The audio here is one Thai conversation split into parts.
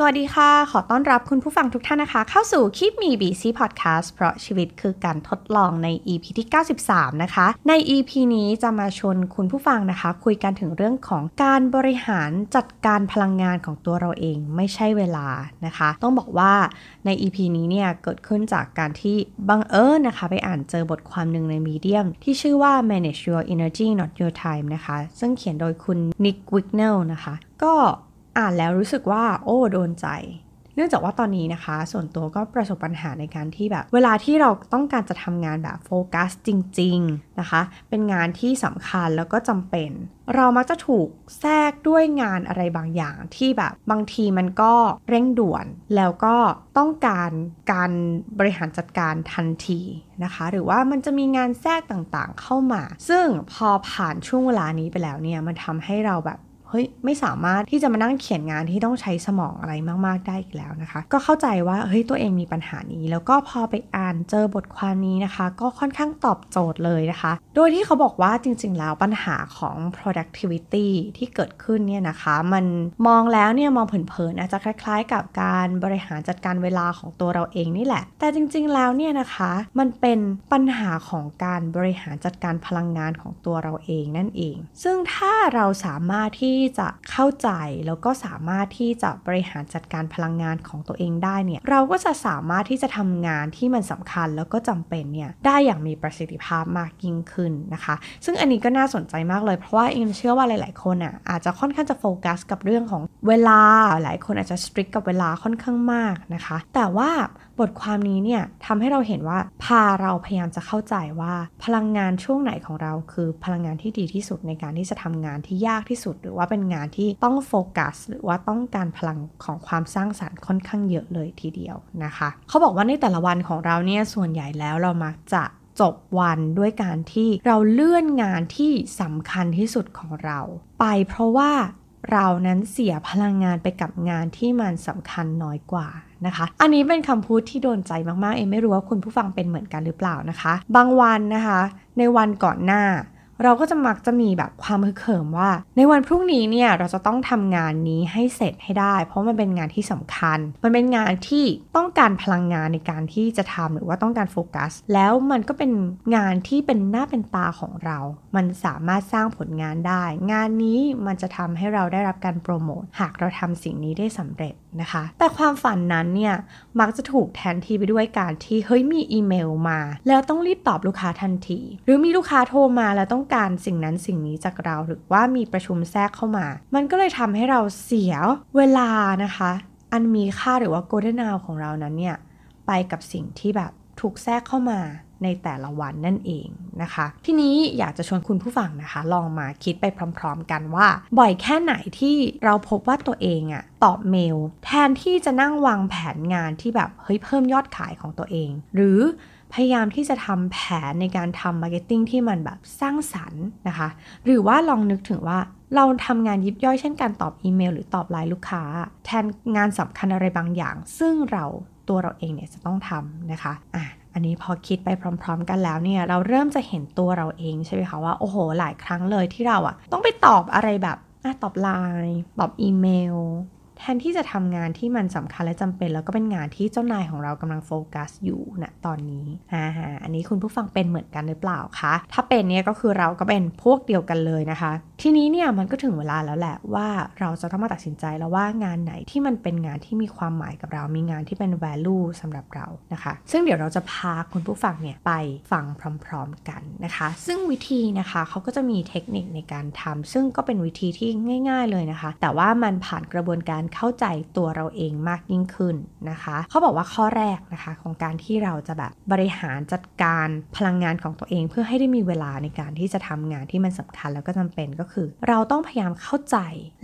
สวัสดีค่ะ ขอต้อนรับคุณผู้ฟังทุกท่านนะคะ เข้าสู่คลิปมี BC Podcast เพราะชีวิตคือการทดลองใน EP ที่ 93 นะคะ ใน EP นี้จะมาชวนคุณผู้ฟังนะคะ คุยกันถึงเรื่องของการบริหารจัดการพลังงานของตัวเราเองไม่ใช่เวลานะคะ ต้องบอกว่าใน EP นี้เนี่ยเกิดขึ้นจากการที่บังเอิญนะคะ ไปอ่านเจอบทความหนึ่งในมีเดียมที่ชื่อว่า manage your energy not your time นะคะ ซึ่งเขียนโดยคุณ Nick Wignell นะคะ ก็ อ่านแล้วรู้สึกว่า โอ้โดนใจ เนื่องจากว่าตอนนี้นะคะ ส่วนตัวก็ประสบปัญหาในการที่แบบ เวลาที่เราต้องการจะทำงานแบบโฟกัสจริง ๆนะคะ เป็นงานที่สำคัญแล้วก็จำเป็น เรามักจะถูกแทรกด้วยงานอะไรบางอย่างที่แบบบางทีมันก็เร่งด่วน แล้วก็ต้องการการบริหารจัดการทันทีนะคะหรือว่ามันจะมีงานแทรกต่างๆเข้ามา ซึ่งพอผ่านช่วงเวลานี้ไปแล้วเนี่ยมันทำให้เราแบบ เฮ้ยไม่สามารถที่จะมานั่งเขียนงานที่ต้องใช้สมองอะไรมากๆได้อีกแล้วนะคะ ก็เข้าใจว่าเฮ้ยตัวเองมีปัญหานี้ แล้วก็พอไปอ่านเจอบทความนี้นะคะ ก็ค่อนข้างตอบโจทย์เลยนะคะ โดยที่เขาบอกว่าจริงๆแล้วปัญหาของ productivity ที่เกิดขึ้นเนี่ยนะคะ มันมองแล้วเนี่ยมองเผินๆอาจจะคล้ายๆ กับการบริหารจัดการเวลาของตัวเราเองนี่แหละ แต่จริงๆแล้วเนี่ยนะคะมันเป็นปัญหาของการบริหารจัดการพลังงานของตัวเราเองนั่นเอง ซึ่งถ้าเราสามารถที่ที่จะเข้าใจแล้วก็สามารถที่จะบริหารจัดการพลังงานของตัวเองได้เนี่ยเราก็จะสามารถที่จะทำงานที่มันสำคัญแล้วก็จำเป็นเนี่ยได้อย่างมีประสิทธิภาพมากยิ่งขึ้นนะคะ ซึ่งอันนี้ก็น่าสนใจมากเลยเพราะว่าเอ็มเชื่อว่าหลาย ๆ คนอะอาจจะค่อนข้างจะโฟกัสกับเรื่องของเวลาหลายคนอาจจะสตริกกับเวลาค่อนข้างมากนะคะ แต่ว่า บทความนี้เนี่ยทำให้เราเห็นว่าพาเราพยายามจะเข้าใจว่าพลังงานช่วงไหนของเรา คือพลังงานที่ดีที่สุดในการที่จะทำงานที่ยากที่สุด หรือว่าเป็นงานที่ต้องโฟกัส หรือว่าต้องการพลังของความสร้างสารรค์ค่อนข้างเยอะเลยทีเดียวนะคะ เขาบอกว่าในแต่ละวันของเราเนี่ยส่วนใหญ่แล้วเรามักจะจบวันด้วยการที่เราเลื่อนงานที่สำคัญที่สุดของเรา ไปเพราะว่าเรานั้นเสียพลังงานไปกับงานที่มันสำคัญน้อยกว่า นะคะ อันนี้เป็นคำพูดที่โดนใจมากๆ เองไม่รู้ว่าคุณผู้ฟังเป็นเหมือนกันหรือเปล่านะคะ บางวันนะคะ ในวันก่อนหน้า เราก็จะมักจะมีแบบความฮึกเหิมว่า ในวันพรุ่งนี้เนี่ยเราจะต้องทำงานนี้ให้เสร็จให้ได้ เพราะมันเป็นงานที่สำคัญ มันเป็นงานที่ต้องการพลังงานในการที่จะทำหรือว่าต้องการโฟกัส แล้วมันก็เป็นงานที่เป็นหน้าเป็นตาของเรา มันสามารถสร้างผลงานได้ งานนี้มันจะทำให้เราได้รับการโปรโมทหากเราทำสิ่งนี้ได้สำเร็จนะคะ แต่ความฝันนั้นเนี่ย มักจะถูกแทนที่ไปด้วยการที่เฮ้ยมีอีเมลมา แล้วต้องรีบตอบลูกค้าทันที หรือมีลูกค้าโทรมาแล้วต้องการสิ่งนั้นสิ่งนี้จากเราหรือว่ามีประชุมแทรกเข้ามา มันก็เลยทำให้เราเสียเวลานะคะ อันมีค่าหรือว่าโกลเด้นาวของเรานั้นเนี่ย ไปกับสิ่งที่แบบถูกแทรกเข้ามา ในแต่ละวันนั่นเองนะคะ ทีนี้อยากจะชวนคุณผู้ฟังนะคะ ลองมาคิดไปพร้อม ๆ กันว่า บ่อยแค่ไหนที่เราพบว่าตัวเองอะตอบเมล แทนที่จะนั่งวางแผนงานที่แบบเฮ้ยเพิ่มยอดขายของตัวเอง หรือพยายามที่จะทำแผนในการทำ marketing ที่มันแบบสร้างสรรค์นะคะ หรือว่าลองนึกถึงว่าเราทำงานยิบย่อยเช่นการตอบอีเมล หรือตอบไลน์ลูกค้า แทนงานสำคัญอะไรบางอย่าง ซึ่งเราตัวเราเองเนี่ยจะต้องทำนะคะอะ อันนี้พอคิดไปพร้อม ๆ กันแล้วเนี่ยเราเริ่มจะเห็นตัวเราเองใช่ไหมคะว่าโอ้โห หลายครั้งเลยที่เราอะต้องไปตอบอะไรแบบตอบไลน์ตอบอีเมล แทนที่จะทำงานที่มันสำคัญและจำเป็น แล้วก็เป็นงานที่เจ้านายของเรากำลังโฟกัสอยู่ณนะตอนนี้ฮ่าอันนี้คุณผู้ฟังเป็นเหมือนกันหรือเปล่าคะ ถ้าเป็นเนี่ยก็คือเราก็เป็นพวกเดียวกันเลยนะคะ ทีนี้เนี่ยมันก็ถึงเวลาแล้วแหละว่าเราจะต้องมาตัดสินใจแล้วว่างานไหนที่มันเป็นงานที่มีความหมายกับเรา มีงานที่เป็น value สำหรับเรานะคะ ซึ่งเดี๋ยวเราจะพาคุณผู้ฟังเนี่ยไปฟังพร้อม ๆกันนะคะ ซึ่งวิธีนะคะเขาก็จะมีเทคนิคในการทำซึ่งก็เป็นวิธีที่ง่าย ๆเลยนะคะ แต่ว่ามันผ่านกระบวนการเข้าใจตัวเราเองมากยิ่งขึ้นนะคะ เขาบอกว่าข้อแรกนะคะของการที่เราจะแบบบริหารจัดการพลังงานของตัวเอง เพื่อให้ได้มีเวลาในการที่จะทำงานที่มันสำคัญแล้วก็จำเป็นก็คือ เราต้องพยายามเข้าใจ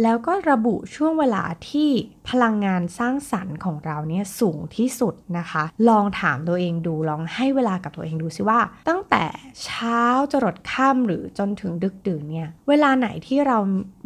แล้วก็ระบุช่วงเวลาที่พลังงานสร้างสรรค์ของเราเนี่ยสูงที่สุดนะคะ ลองถามตัวเองดูลองให้เวลากับตัวเองดูซิว่า ตั้งแต่ เช้าจรดค่ำหรือจนถึงดึกดื่นเนี่ยเวลาไหนที่เรา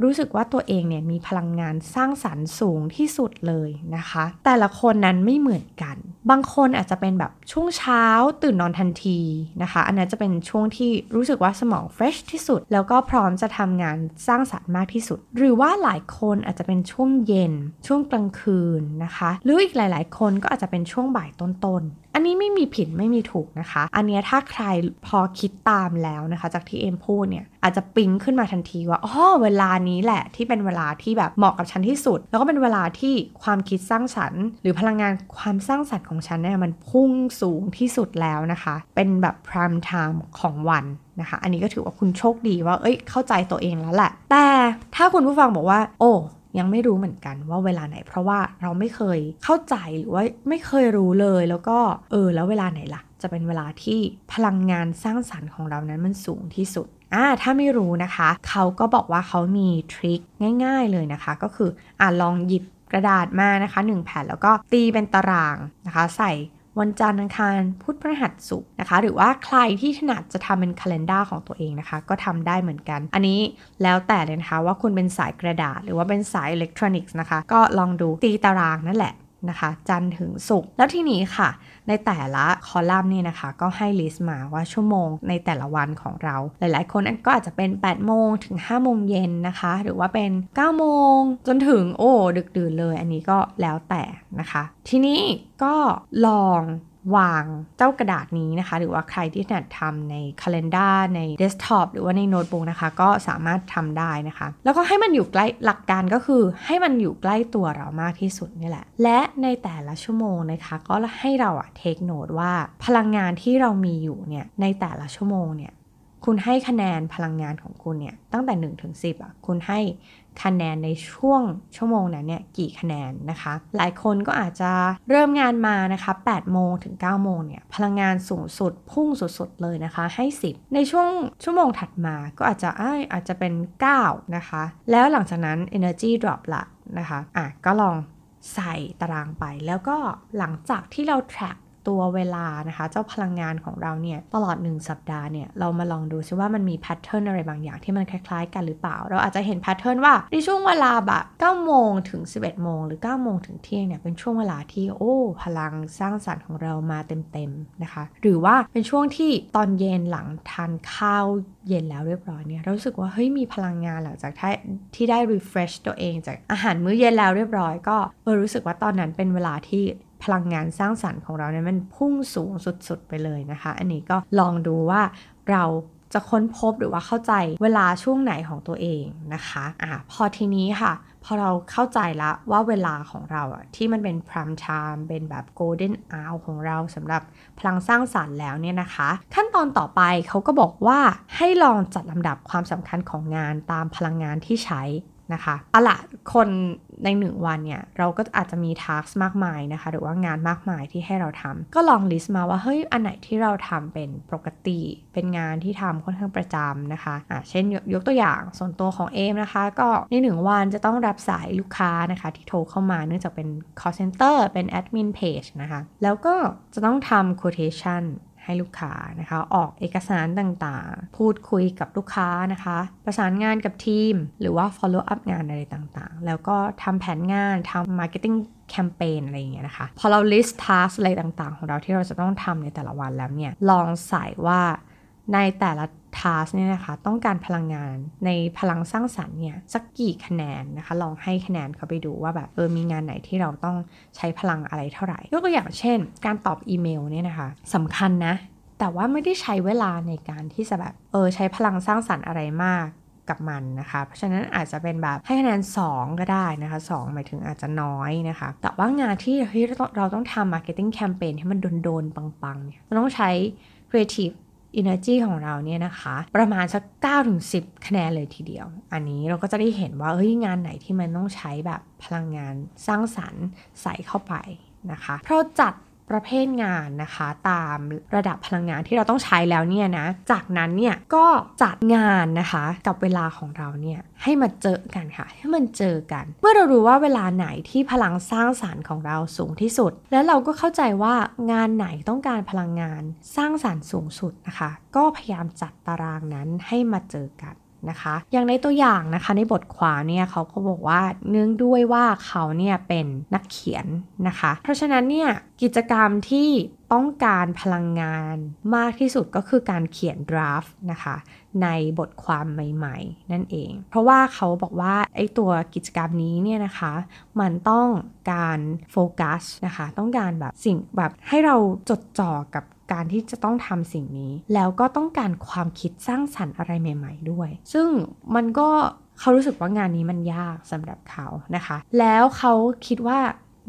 รู้สึกว่าตัวเองเนี่ยมีพลังงานสร้างสรรค์สูงที่สุดเลยนะคะ แต่ละคนนั้นไม่เหมือนกัน บางคนอาจจะเป็นแบบช่วงเช้าตื่นนอนทันทีนะคะ อันนั้นจะเป็นช่วงที่รู้สึกว่าสมองเฟรชที่สุด แล้วก็พร้อมจะทำงานสร้างสรรค์มากที่สุด หรือว่าหลายคนอาจจะเป็นช่วงเย็น ช่วงกลางคืนนะคะ หรืออีกหลาย ๆ คนก็อาจจะเป็นช่วงบ่ายต้นๆอันนี้ไม่มีผิดไม่มีถูกนะคะ อันนี้ถ้าใครพอคิดตามแล้วนะคะ จากที่เอ็มพูดเนี่ยอาจจะปิ๊งขึ้นมาทันทีว่าอ๋อเวลานี้แหละที่เป็นเวลาที่แบบเหมาะกับฉันที่สุด แล้วก็เป็นเวลาที่ความคิดสร้างสรรค์ หรือพลังงานความสร้างสรรค์ของฉันเนี่ยมันพุ่งสูงที่สุดแล้วนะคะ เป็นแบบ prime time ของวันนะคะ อันนี้ก็ถือว่าคุณโชคดีว่า เอ้ย เข้าใจตัวเองแล้วแหละ แต่ถ้าคุณผู้ฟังบอกว่า โอ้ ยังไม่รู้เหมือนกันว่าเวลาไหน เพราะว่าเราไม่เคยเข้าใจหรือว่าไม่เคยรู้เลยแล้วก็เออแล้วเวลาไหนล่ะ จะเป็นเวลาที่พลังงานสร้างสรรค์ของเรานั้นมันสูงที่สุดอ่าถ้าไม่รู้นะคะ เขาก็บอกว่าเขามีทริคง่าย ๆเลยนะคะ ก็คืออ่าลองหยิบกระดาษมานะคะ 1 แผ่นแล้วก็ตีเป็นตารางนะคะ ใส่ วันจันทร์อังคารพุธพฤหัสศุกร์นะคะ หรือว่าใครที่ถนัดจะทำเป็นคัล endar ของตัวเองนะคะ ก็ทำได้เหมือนกัน อันนี้แล้วแต่เลยนะคะว่าคุณเป็นสายกระดาษ หรือว่าเป็นสายอิเล็กทรอนิกส์นะคะ ก็ลองดูตีตารางนั่นแหละนะคะ จันทร์ถึงศุกร์แล้วทีนี้ค่ะ ในแต่ละคอลัมน์นี่นะคะ ก็ให้ list มาว่าชั่วโมงในแต่ละวันของเรา หลายๆ คนก็อาจจะเป็น 8 โมงถึง 5 โมงเย็นนะคะ หรือว่าเป็น 9 โมงจนถึงโอ้ดึกดื่นเลย อันนี้ก็แล้วแต่นะคะ ทีนี้ก็ลอง วางเจ้ากระดาษนี้นะคะ หรือว่าใครที่ถนัดทำใน calendar ใน desktop หรือว่าในโน้ตบุ๊กนะคะ ก็สามารถทำได้นะคะ แล้วก็ให้มันอยู่ใกล้หลักการก็คือให้มันอยู่ใกล้ตัวเรามากที่สุดนี่แหละ และในแต่ละชั่วโมงนะคะ ก็ให้เราอะ take note ว่าพลังงานที่เรามีอยู่เนี่ยในแต่ละชั่วโมงเนี่ยคุณให้คะแนนพลังงานของคุณเนี่ยตั้งแต่1ถึง10อะคุณให้ คะแนนในช่วงชั่วโมงนั้นเนี่ยกี่คะแนนนะคะ หลายคนก็อาจจะเริ่มงานมานะคะ8โมงถึง9โมงเนี่ยพลังงานสูงสุดพุ่งสุดๆเลยนะคะ ให้ 10 ในช่วงชั่วโมงถัดมาก็อาจจะอาจจะเป็น 9 นะคะ แล้วหลังจากนั้น energy drop ละนะคะอะก็ลองใส่ตารางไปแล้วก็หลังจากที่เรา track ตัวเวลานะคะ เจ้าพลังงานของเราเนี่ยตลอด 1 สัปดาห์เนี่ยเรามาลองดูซิว่ามันมี pattern อะไรบางอย่างที่มันคล้ายๆ กันหรือเปล่า เราอาจจะเห็น pattern ว่าในช่วงเวลาแบบ9โมงถึง 11 โมง หรือ 9 โมงถึงเที่ยงเนี่ยเป็นช่วงเวลาที่โอ้พลังสร้างสรรค์ของเรามาเต็มๆนะคะ หรือว่าเป็นช่วงที่ตอนเย็นหลังทานข้าวเย็นแล้วเรียบร้อยเนี่ยเรารู้สึกว่าเฮ้ยมีพลังงานหลังจากที่ได้ refresh ตัวเองจากอาหารมื้อเย็นแล้วเรียบร้อยก็เออรู้สึกว่าตอนนั้นเป็นเวลาที่ พลังงานสร้างสรรค์ของเราเนี่ยมันพุ่งสูงสุดๆไปเลยนะคะ อันนี้ก็ลองดูว่าเราจะค้นพบหรือว่าเข้าใจเวลาช่วงไหนของตัวเองนะคะอะพอทีนี้ค่ะ พอเราเข้าใจแล้วว่าเวลาของเราอะที่มันเป็น prime time เป็นแบบ golden hour ของเราสำหรับพลังสร้างสารรค์แล้วเนี่ยนะคะ ขั้นตอนต่อไปเขาก็บอกว่าให้ลองจัดลำดับความสำคัญของงานตามพลังงานที่ใช้นะคะอาละคน ในหนึ่งวันเนี่ยเราก็อาจจะมีทักมากมายนะคะ หรือว่างานมากมายที่ให้เราทำก็ลองลิสต์มาว่าเฮ้ยอันไหนที่เราทำเป็นปกติ เป็นงานที่ทำค่อนข้างประจำนะคะอะเช่นยกตัวอย่างส่วนตัวของเอมนะคะ ก็ในหนึ่งวันจะต้องรับสายลูกค้านะคะ ที่โทรเข้ามาเนื่องจากเป็น call center เป็น admin page นะคะ แล้วก็จะต้องทำ quotation ให้ลูกค้านะคะ ออกเอกสารต่างๆ พูดคุยกับลูกค้านะคะ ประสานงานกับทีม หรือว่า follow up งานอะไรต่างๆ แล้วก็ทำแผนงานทำ marketing แคมเปญอะไรอย่างเงี้ยนะคะ พอเรา list task อะไรต่างๆ ของเราที่เราจะต้องทำในแต่ละวันแล้วเนี่ย ลองใส่ว่าในแต่ละ ทาสเนี่ยนะคะต้องการพลังงานในพลังสร้างสรรค์เนี่ยสักกี่คะแนนนะคะลองให้คะแนนเขาไปดูว่าแบบเออมีงานไหนที่เราต้องใช้พลังอะไรเท่าไหร่ยกตัวอย่างเช่น การตอบอีเมลเนี่ยนะคะสำคัญนะ แต่ว่าไม่ได้ใช้เวลาในการที่จะแบบเออใช้พลังสร้างสรรค์อะไรมากกับมันนะคะ เพราะฉะนั้นอาจจะเป็นแบบให้คะแนน 2 ก็ได้นะคะ 2 หมายถึงอาจจะน้อยนะคะ แต่ว่างานที่ที่เราต้องทำ marketing campaign ให้มันโดนๆปังๆเนี่ยเราต้องใช้ creative energy ของเราเนี่ยนะคะ ประมาณสัก9ถึง10 คะแนนเลยทีเดียว อันนี้เราก็จะได้เห็นว่าเฮ้ยงานไหนที่มันต้องใช้แบบพลังงานสร้างสรรค์ใส่เข้าไปนะคะ เพราะจัด ประเภทงานนะคะ ตามระดับพลังงานที่เราต้องใช้แล้วเนี่ยนะ จากนั้นเนี่ยก็จัดงานนะคะกับเวลาของเราเนี่ยให้มาเจอกันค่ะ ให้มันเจอกัน เมื่อเรารู้ว่าเวลาไหนที่พลังสร้างสารรค์ของเราสูงที่สุด แล้วเราก็เข้าใจว่างานไหนต้องการพลังงานสร้างสารรค์สูงสุดนะคะ ก็พยายามจัดตารางนั้นให้มาเจอกัน นะคะ อย่างในตัวอย่างนะคะในบทความเนี่ยเขาก็บอกว่าเนื่องด้วยว่าเขาเนี่ยเป็นนักเขียนนะคะ เพราะฉะนั้นเนี่ยกิจกรรมที่ต้องการพลังงานมากที่สุดก็คือการเขียนดราฟต์นะคะในบทความใหม่ๆ นั่นเอง เพราะว่าเขาบอกว่าไอ้ตัวกิจกรรมนี้เนี่ยนะคะ มันต้องการโฟกัสนะคะ ต้องการแบบสิ่งแบบให้เราจดจ่อกับ การที่จะต้องทำสิ่งนี้ แล้วก็ต้องการความคิดสร้างสรรค์อะไรใหม่ ๆ ด้วย ซึ่งมันก็เขารู้สึกว่างานนี้มันยากสำหรับเขานะคะ แล้วเขาคิดว่า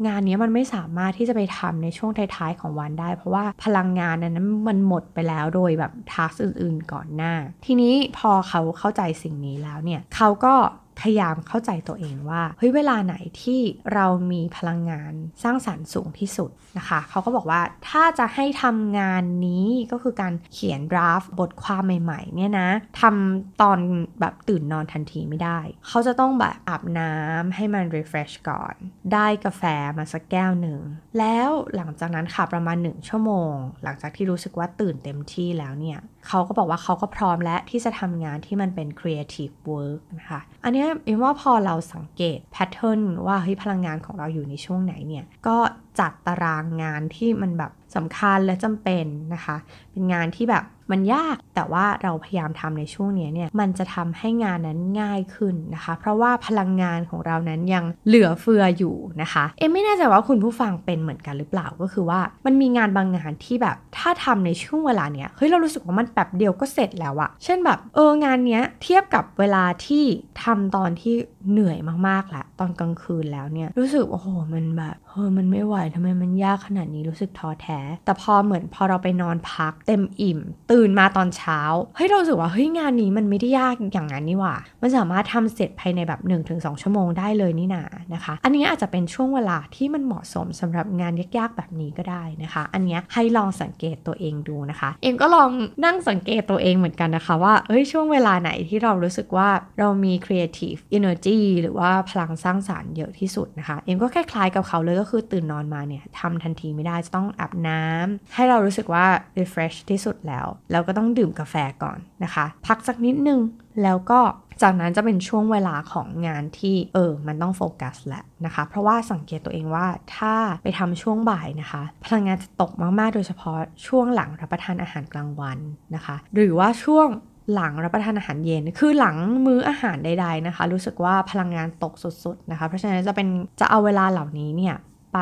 งานนี้มันไม่สามารถที่จะไปทำในช่วงท้ายๆของวันได้ เพราะว่าพลังงานนั้นมันหมดไปแล้วโดยแบบทักอื่นๆก่อนหน้า ทีนี้พอเขาเข้าใจสิ่งนี้แล้วเนี่ยเขาก็ พยายามเข้าใจตัวเองว่าเฮ้ยเวลาไหนที่เรามีพลังงานสร้างสรรค์สูงที่สุดนะคะ เขาก็บอกว่าถ้าจะให้ทำงานนี้ก็คือการเขียนดราฟบทความใหม่ๆเนี่ยนะทำตอนแบบตื่นนอนทันทีไม่ได้ เขาจะต้องแบบอาบน้ำให้มัน refresh ก่อน ได้กาแฟมาสักแก้วหนึ่ง แล้วหลังจากนั้นค่ะประมาณ 1 ชั่วโมง หลังจากที่รู้สึกว่าตื่นเต็มที่แล้วเนี่ย เขาก็บอกว่าเขาก็พร้อมแล้วที่จะทำงานที่มันเป็น creative work นะคะ อันนี้เอ็มว่าพอเราสังเกตแพทเทิร์นว่าเฮ้ยพลังงานของเราอยู่ในช่วงไหนเนี่ย ก็จัดตารางงานที่มันแบบสำคัญและจำเป็นนะคะ เป็นงานที่แบบ มันยากแต่ว่าเราพยายามทำในช่วงนี้เนี่ยมันจะทำให้งานนั้นง่ายขึ้นนะคะ เพราะว่าพลังงานของเรานั้นยังเหลือเฟืออยู่นะคะ เอ็มไม่แน่ใจว่าคุณผู้ฟังเป็นเหมือนกันหรือเปล่าก็คือว่ามันมีงานบางงานที่แบบถ้าทำในช่วงเวลาเนี้ยเฮ้ยเรารู้สึกว่ามันแบบเดียวก็เสร็จแล้วอะเช่นแบบเอองานเนี้ยเทียบกับเวลาที่ทำตอนที่เหนื่อยมากๆแหละตอนกลางคืนแล้วเนี่ยรู้สึกโอ้โหมันแบบเฮ้ยมันไม่ไหวทำไมมันยากขนาดนี้รู้สึกท้อแท้ แต่พอเหมือนพอเราไปนอนพักเต็มอิ่ม ตื่นมาตอนเช้าเฮ้ยเราสึกว่าเฮ้ยงานนี้มันไม่ได้ยากอย่างนั้นนี่หว่า มันสามารถทำเสร็จภายในแบบ 1-2 ชั่วโมงได้เลยนี่นานะคะ อันนี้อาจจะเป็นช่วงเวลาที่มันเหมาะสมสำหรับงานยากๆแบบนี้ก็ได้นะคะ อันนี้ให้ลองสังเกตตัวเองดูนะคะ เอ็มก็ลองนั่งสังเกตตัวเองเหมือนกันนะคะ ว่าเฮ้ยช่วงเวลาไหนที่เรารู้สึกว่าเรามี creative energy หรือว่าพลังสร้างสารรค์เยอะที่สุดนะคะ เอ็มก็คล้ายๆกับเขาเลยก็คือตื่นนอนมาเนี่ยทำทันทีไม่ได้จะต้องอาบน้ำให้เรารู้สึกว่า refresh ที่สุดแล้วแล้วก็ต้องดื่มกาแฟก่อนนะคะ พักสักนิดนึงแล้วก็จากนั้นจะเป็นช่วงเวลาของงานที่เออ มันต้องโฟกัสแหละนะคะ เพราะว่าสังเกตตัวเองว่าถ้าไปทำช่วงบ่ายนะคะ พลังงานจะตกมากๆ โดยเฉพาะช่วงหลังรับประทานอาหารกลางวันนะคะ หรือว่าช่วงหลังรับประทานอาหารเย็น คือหลังมื้ออาหารใด ๆนะคะ รู้สึกว่าพลังงานตกสุดๆนะคะ เพราะฉะนั้นจะเป็นจะเอาเวลาเหล่านี้เนี่ย ไป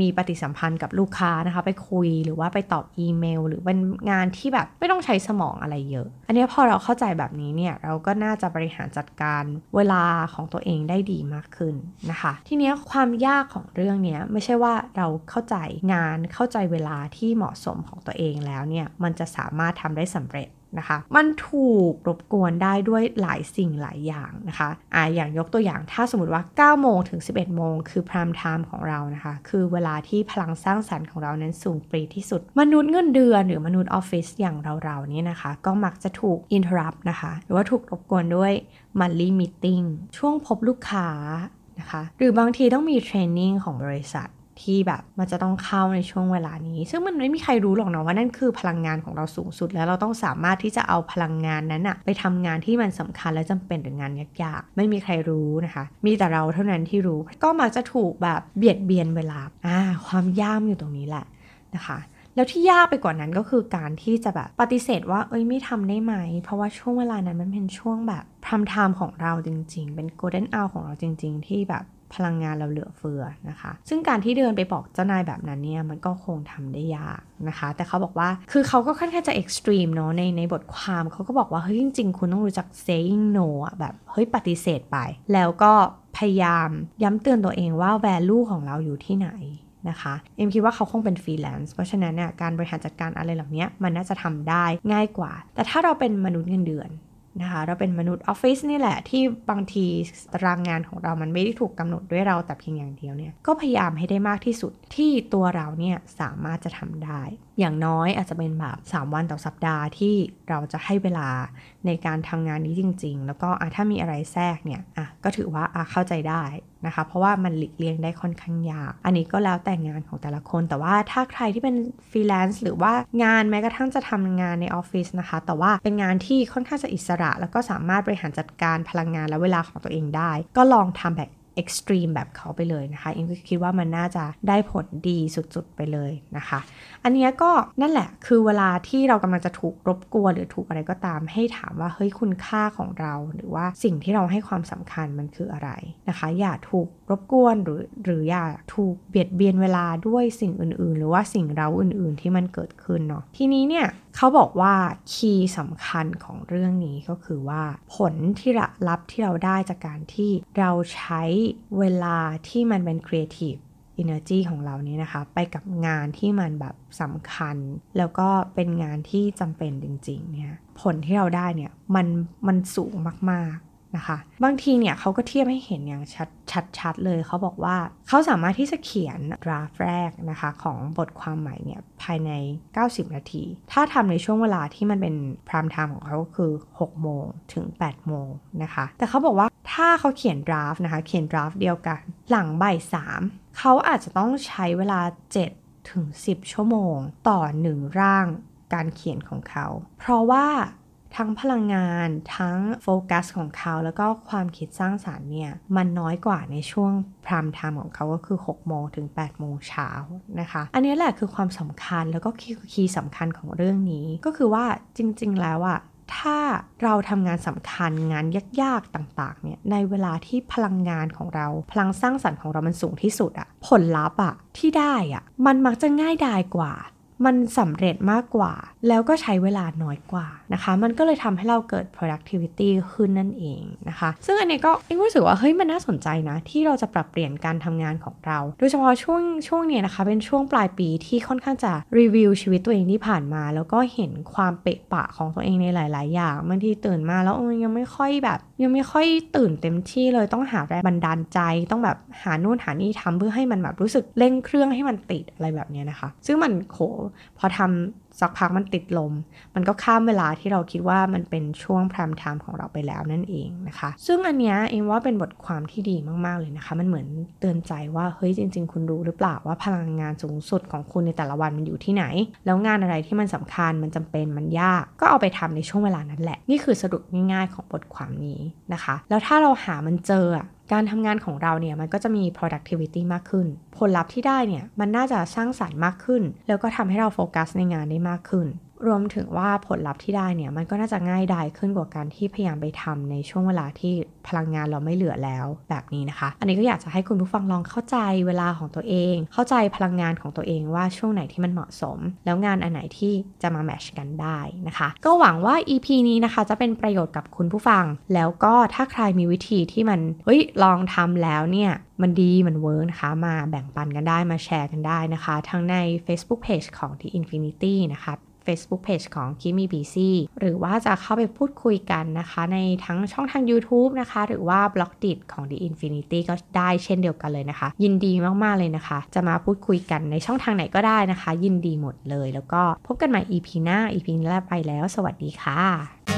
มีปฏิสัมพันธ์กับลูกค้านะคะ ไปคุยหรือว่าไปตอบอีเมล หรือเป็นงานที่แบบไม่ต้องใช้สมองอะไรเยอะ อันนี้พอเราเข้าใจแบบนี้เนี่ยเราก็น่าจะบริหารจัดการเวลาของตัวเองได้ดีมากขึ้นนะคะ ทีนี้ความยากของเรื่องนี้ไม่ใช่ว่าเราเข้าใจงานเข้าใจเวลาที่เหมาะสมของตัวเองแล้วเนี่ยมันจะสามารถทำได้สำเร็จ นะคะ มันถูกรบกวนได้ด้วยหลายสิ่งหลายอย่างนะคะอ่าอย่างยกตัวอย่างถ้าสมมติว่า 9 โมงถึง 11 โมง คือพรามไทม์ของเรานะคะ คือเวลาที่พลังสร้างสรรค์ของเรานั้นสูงปรีที่สุด มนุษย์เงินเดือนหรือมนุษย์ออฟฟิศอย่างเราๆนี่นะคะ ก็มักจะถูก interrupt นะคะ หรือว่าถูกรบกวนด้วย monthly meeting ช่วงพบลูกค้านะคะ หรือบางทีต้องมี training ของบริษัท ที่แบบมันจะต้องเข้าในช่วงเวลานี้ ซึ่งมันไม่มีใครรู้หรอกนะว่านั่นคือพลังงานของเราสูงสุด แล้วเราต้องสามารถที่จะเอาพลังงานนั้นอะไปทำงานที่มันสำคัญและจำเป็นหรืองานยากๆ ไม่มีใครรู้นะคะ มีแต่เราเท่านั้นที่รู้ ก็มักจะถูกแบบเบียดเบียนเวลาอ่าความยากอยู่ตรงนี้แหละนะคะแล้วที่ยากไปกว่านั้นก็คือการที่จะแบบปฏิเสธว่าเอ้ยไม่ทำได้ไหม เพราะว่าช่วงเวลานั้นมันเป็นช่วงแบบ prime time ของเราจริง ๆ เป็น golden hour ของเราจริง ๆ ที่แบบ พลังงานเราเหลือเฟือนะคะ ซึ่งการที่เดินไปบอกเจ้านายแบบนั้นเนี่ยมันก็คงทำได้ยากนะคะ แต่เขาบอกว่าคือเขาก็ค่อนข้างจะ extreme เนาะในในบทความเขาก็บอกว่าเฮ้ยจริง ๆ คุณต้องรู้จัก saying no อะแบบเฮ้ยปฏิเสธไป แล้วก็พยายามย้ำเตือนตัวเองว่า value ของเราอยู่ที่ไหนนะคะอิงคิดว่าเขาคงเป็นฟรีแลนซ์เพราะฉะนั้นเนี่ยการบริหารจัดการอะไรเหล่านี้มันน่าจะทำได้ง่ายกว่า แต่ถ้าเราเป็นมนุษย์เงินเดือน นะคะเราเป็นมนุษย์ออฟฟิศนี่แหละที่บางทีตารางงานของเรามันไม่ได้ถูกกำหนดด้วยเราแต่เพียงอย่างเดียวเนี่ยก็พยายามให้ได้มากที่สุดที่ตัวเราเนี่ยสามารถจะทำได้ อย่างน้อยอาจจะเป็นแบบ 3 วันต่อสัปดาห์ที่เราจะให้เวลาในการทำงานนี้จริง ๆ แล้วก็ถ้ามีอะไรแทรกเนี่ยอะก็ถือว่าอะเข้าใจได้นะคะ เพราะว่ามันหลีกเลี่ยงได้ค่อนข้างยาก อันนี้ก็แล้วแต่งานของแต่ละคน แต่ว่าถ้าใครที่เป็นฟรีแลนซ์หรือว่างานแม้กระทั่งจะทำงานในออฟฟิศนะคะ แต่ว่าเป็นงานที่ค่อนข้างจะอิสระ แล้วก็สามารถบริหารจัดการพลังงานและเวลาของตัวเองได้ ก็ลองทำแบบ extreme แบบเขาไปเลยนะคะอิงคิดว่ามันน่าจะได้ผลดีสุดๆไปเลยนะคะ อันนี้ก็นั่นแหละคือเวลาที่เรากำลังจะถูกรบกวนหรือถูกอะไรก็ตามให้ถามว่าเฮ้ยคุณค่าของเรา หรือว่าสิ่งที่เราให้ความสำคัญมันคืออะไรนะคะ อย่าถูกรบกวนหรือหรืออย่าถูกเบียดเบียนเวลาด้วยสิ่งอื่นๆ หรือว่าสิ่งเราอื่นๆที่มันเกิดขึ้นเนาะทีนี้เนี่ย เขาบอกว่าคีย์สำคัญของเรื่องนี้ก็คือว่า ผลที่รับที่เราได้จากการที่เราใช้เวลาที่มันเป็น creative energy ของเรานี้นะคะ ไปกับงานที่มันแบบสำคัญ แล้วก็เป็นงานที่จำเป็นจริงๆเนี่ยผลที่เราได้เนี่ยมันมันสูงมาก นะคะ บางทีเนี่ยเขาก็เทียบให้เห็นอย่างชัดชัดๆเลยเขาบอกว่าเขาสามารถที่จะเขียนดราฟแรกนะคะของบทความใหม่เนี่ยภายใน 90 นาที ถ้าทำในช่วงเวลาที่มันเป็นพรามไทม์ของเขาก็คือ 6 โมงถึง 8 โมงนะคะ แต่เขาบอกว่าถ้าเขาเขียน draft นะคะ เขียน draft เดียวกัน หลังบ่ายสามเขาอาจจะต้องใช้เวลา 7 ถึง 10 ชั่วโมง ต่อหนึ่งร่างการเขียนของเขา เพราะว่า ทั้งพลังงาน ทั้งโฟกัสของเขาแล้วก็ความคิดสร้างสรรค์เนี่ย มันน้อยกว่าในช่วง prime time ของเขาก็คือ 6 โมงถึง 8 โมงเช้านะคะ อันนี้แหละคือความสำคัญแล้วก็คีย์สำคัญของเรื่องนี้ก็คือว่าจริง ๆ แล้วอะถ้าเราทำงานสำคัญงานยากๆต่างๆเนี่ยในเวลาที่พลังงานของเราพลังสร้างสรรค์ของเรามันสูงที่สุดอะผลลัพธ์อะที่ได้อะมันมักจะง่ายดายกว่า มันสำเร็จมากกว่า แล้วก็ใช้เวลาน้อยกว่านะคะ มันก็เลยทำให้เราเกิด productivity ขึ้นนั่นเองนะคะ ซึ่งอันนี้ก็เอ็งรู้สึกว่าเฮ้ยมันน่าสนใจนะ ที่เราจะปรับเปลี่ยนการทำงานของเรา โดยเฉพาะช่วงช่วงนี้นะคะ เป็นช่วงปลายปีที่ค่อนข้างจะรีวิวชีวิตตัวเองที่ผ่านมา แล้วก็เห็นความเปะปะของตัวเองในหลาย ๆ อย่างบางทีตื่นมาแล้วยังไม่ค่อยแบบ ยังไม่ค่อยตื่นเต็มที่เลยต้องหาแรงบันดาลใจ ต้องแบบหานู่นหานี่ทำเพื่อให้มันแบบรู้สึกเร่งเครื่องให้มันติดอะไรแบบนี้นะคะ ซึ่งมันโหพอทำสักพักมันติดลม มันก็ข้ามเวลาที่เราคิดว่ามันเป็นช่วงพรามไทม์ของเราไปแล้วนั่นเองนะคะ ซึ่งอันนี้เองว่าเป็นบทความที่ดีมากๆเลยนะคะ มันเหมือนเตือนใจว่าเฮ้ยจริง ๆ คุณรู้หรือเปล่าว่าพลังงานสูงสุดของคุณในแต่ละวันมันอยู่ที่ไหน แล้วงานอะไรที่มันสำคัญมันจำเป็นมันยาก ก็เอาไปทำในช่วงเวลานั้นแหละ นี่คือสรุปง่าย ๆ ของบทความนี้นะคะ แล้วถ้าเราหามันเจอ การทำงานของเราเนี่ยมันก็จะมี productivity มากขึ้น ผลลัพธ์ที่ได้เนี่ยมันน่าจะสร้างสารรค์มากขึ้น แล้วก็ทำให้เราโฟกัสในงานได้มากขึ้น รวมถึงว่าผลลัพธ์ที่ได้เนี่ยมันก็น่าจะง่ายดายขึ้นกว่าการที่พยายามไปทำในช่วงเวลาที่พลังงานเราไม่เหลือแล้วแบบนี้นะคะ อันนี้ก็อยากจะให้คุณผู้ฟังลองเข้าใจเวลาของตัวเอง เข้าใจพลังงานของตัวเองว่าช่วงไหนที่มันเหมาะสม แล้วงานอันไหนที่จะมาแมชกันได้นะคะ ก็หวังว่า EP นี้นะคะจะเป็นประโยชน์กับคุณผู้ฟัง แล้วก็ถ้าใครมีวิธีที่มันเฮ้ยลองทำแล้วเนี่ยมันดีมันเวิร์กนะคะมาแบ่งปันกันได้มาแชร์กันได้นะคะ ทั้งใน Facebook Page ของ The Infinity นะคะ Facebook Page ของ k i m i BC หรือว่าจะเข้าไปพูดคุยกันนะคะ ในทั้งช่องทาง YouTube นะคะ หรือว่าบล็อกดิของ The Infinity ก็ได้เช่นเดียวกันเลยนะคะ ยินดีมาก ๆ เลยนะคะ จะมาพูดคุยกันในช่องทางไหนก็ได้นะคะ ยินดีหมดเลย แล้วก็พบกันใหม่ EP หน้า EP นี้ไปแล้ว สวัสดีค่ะ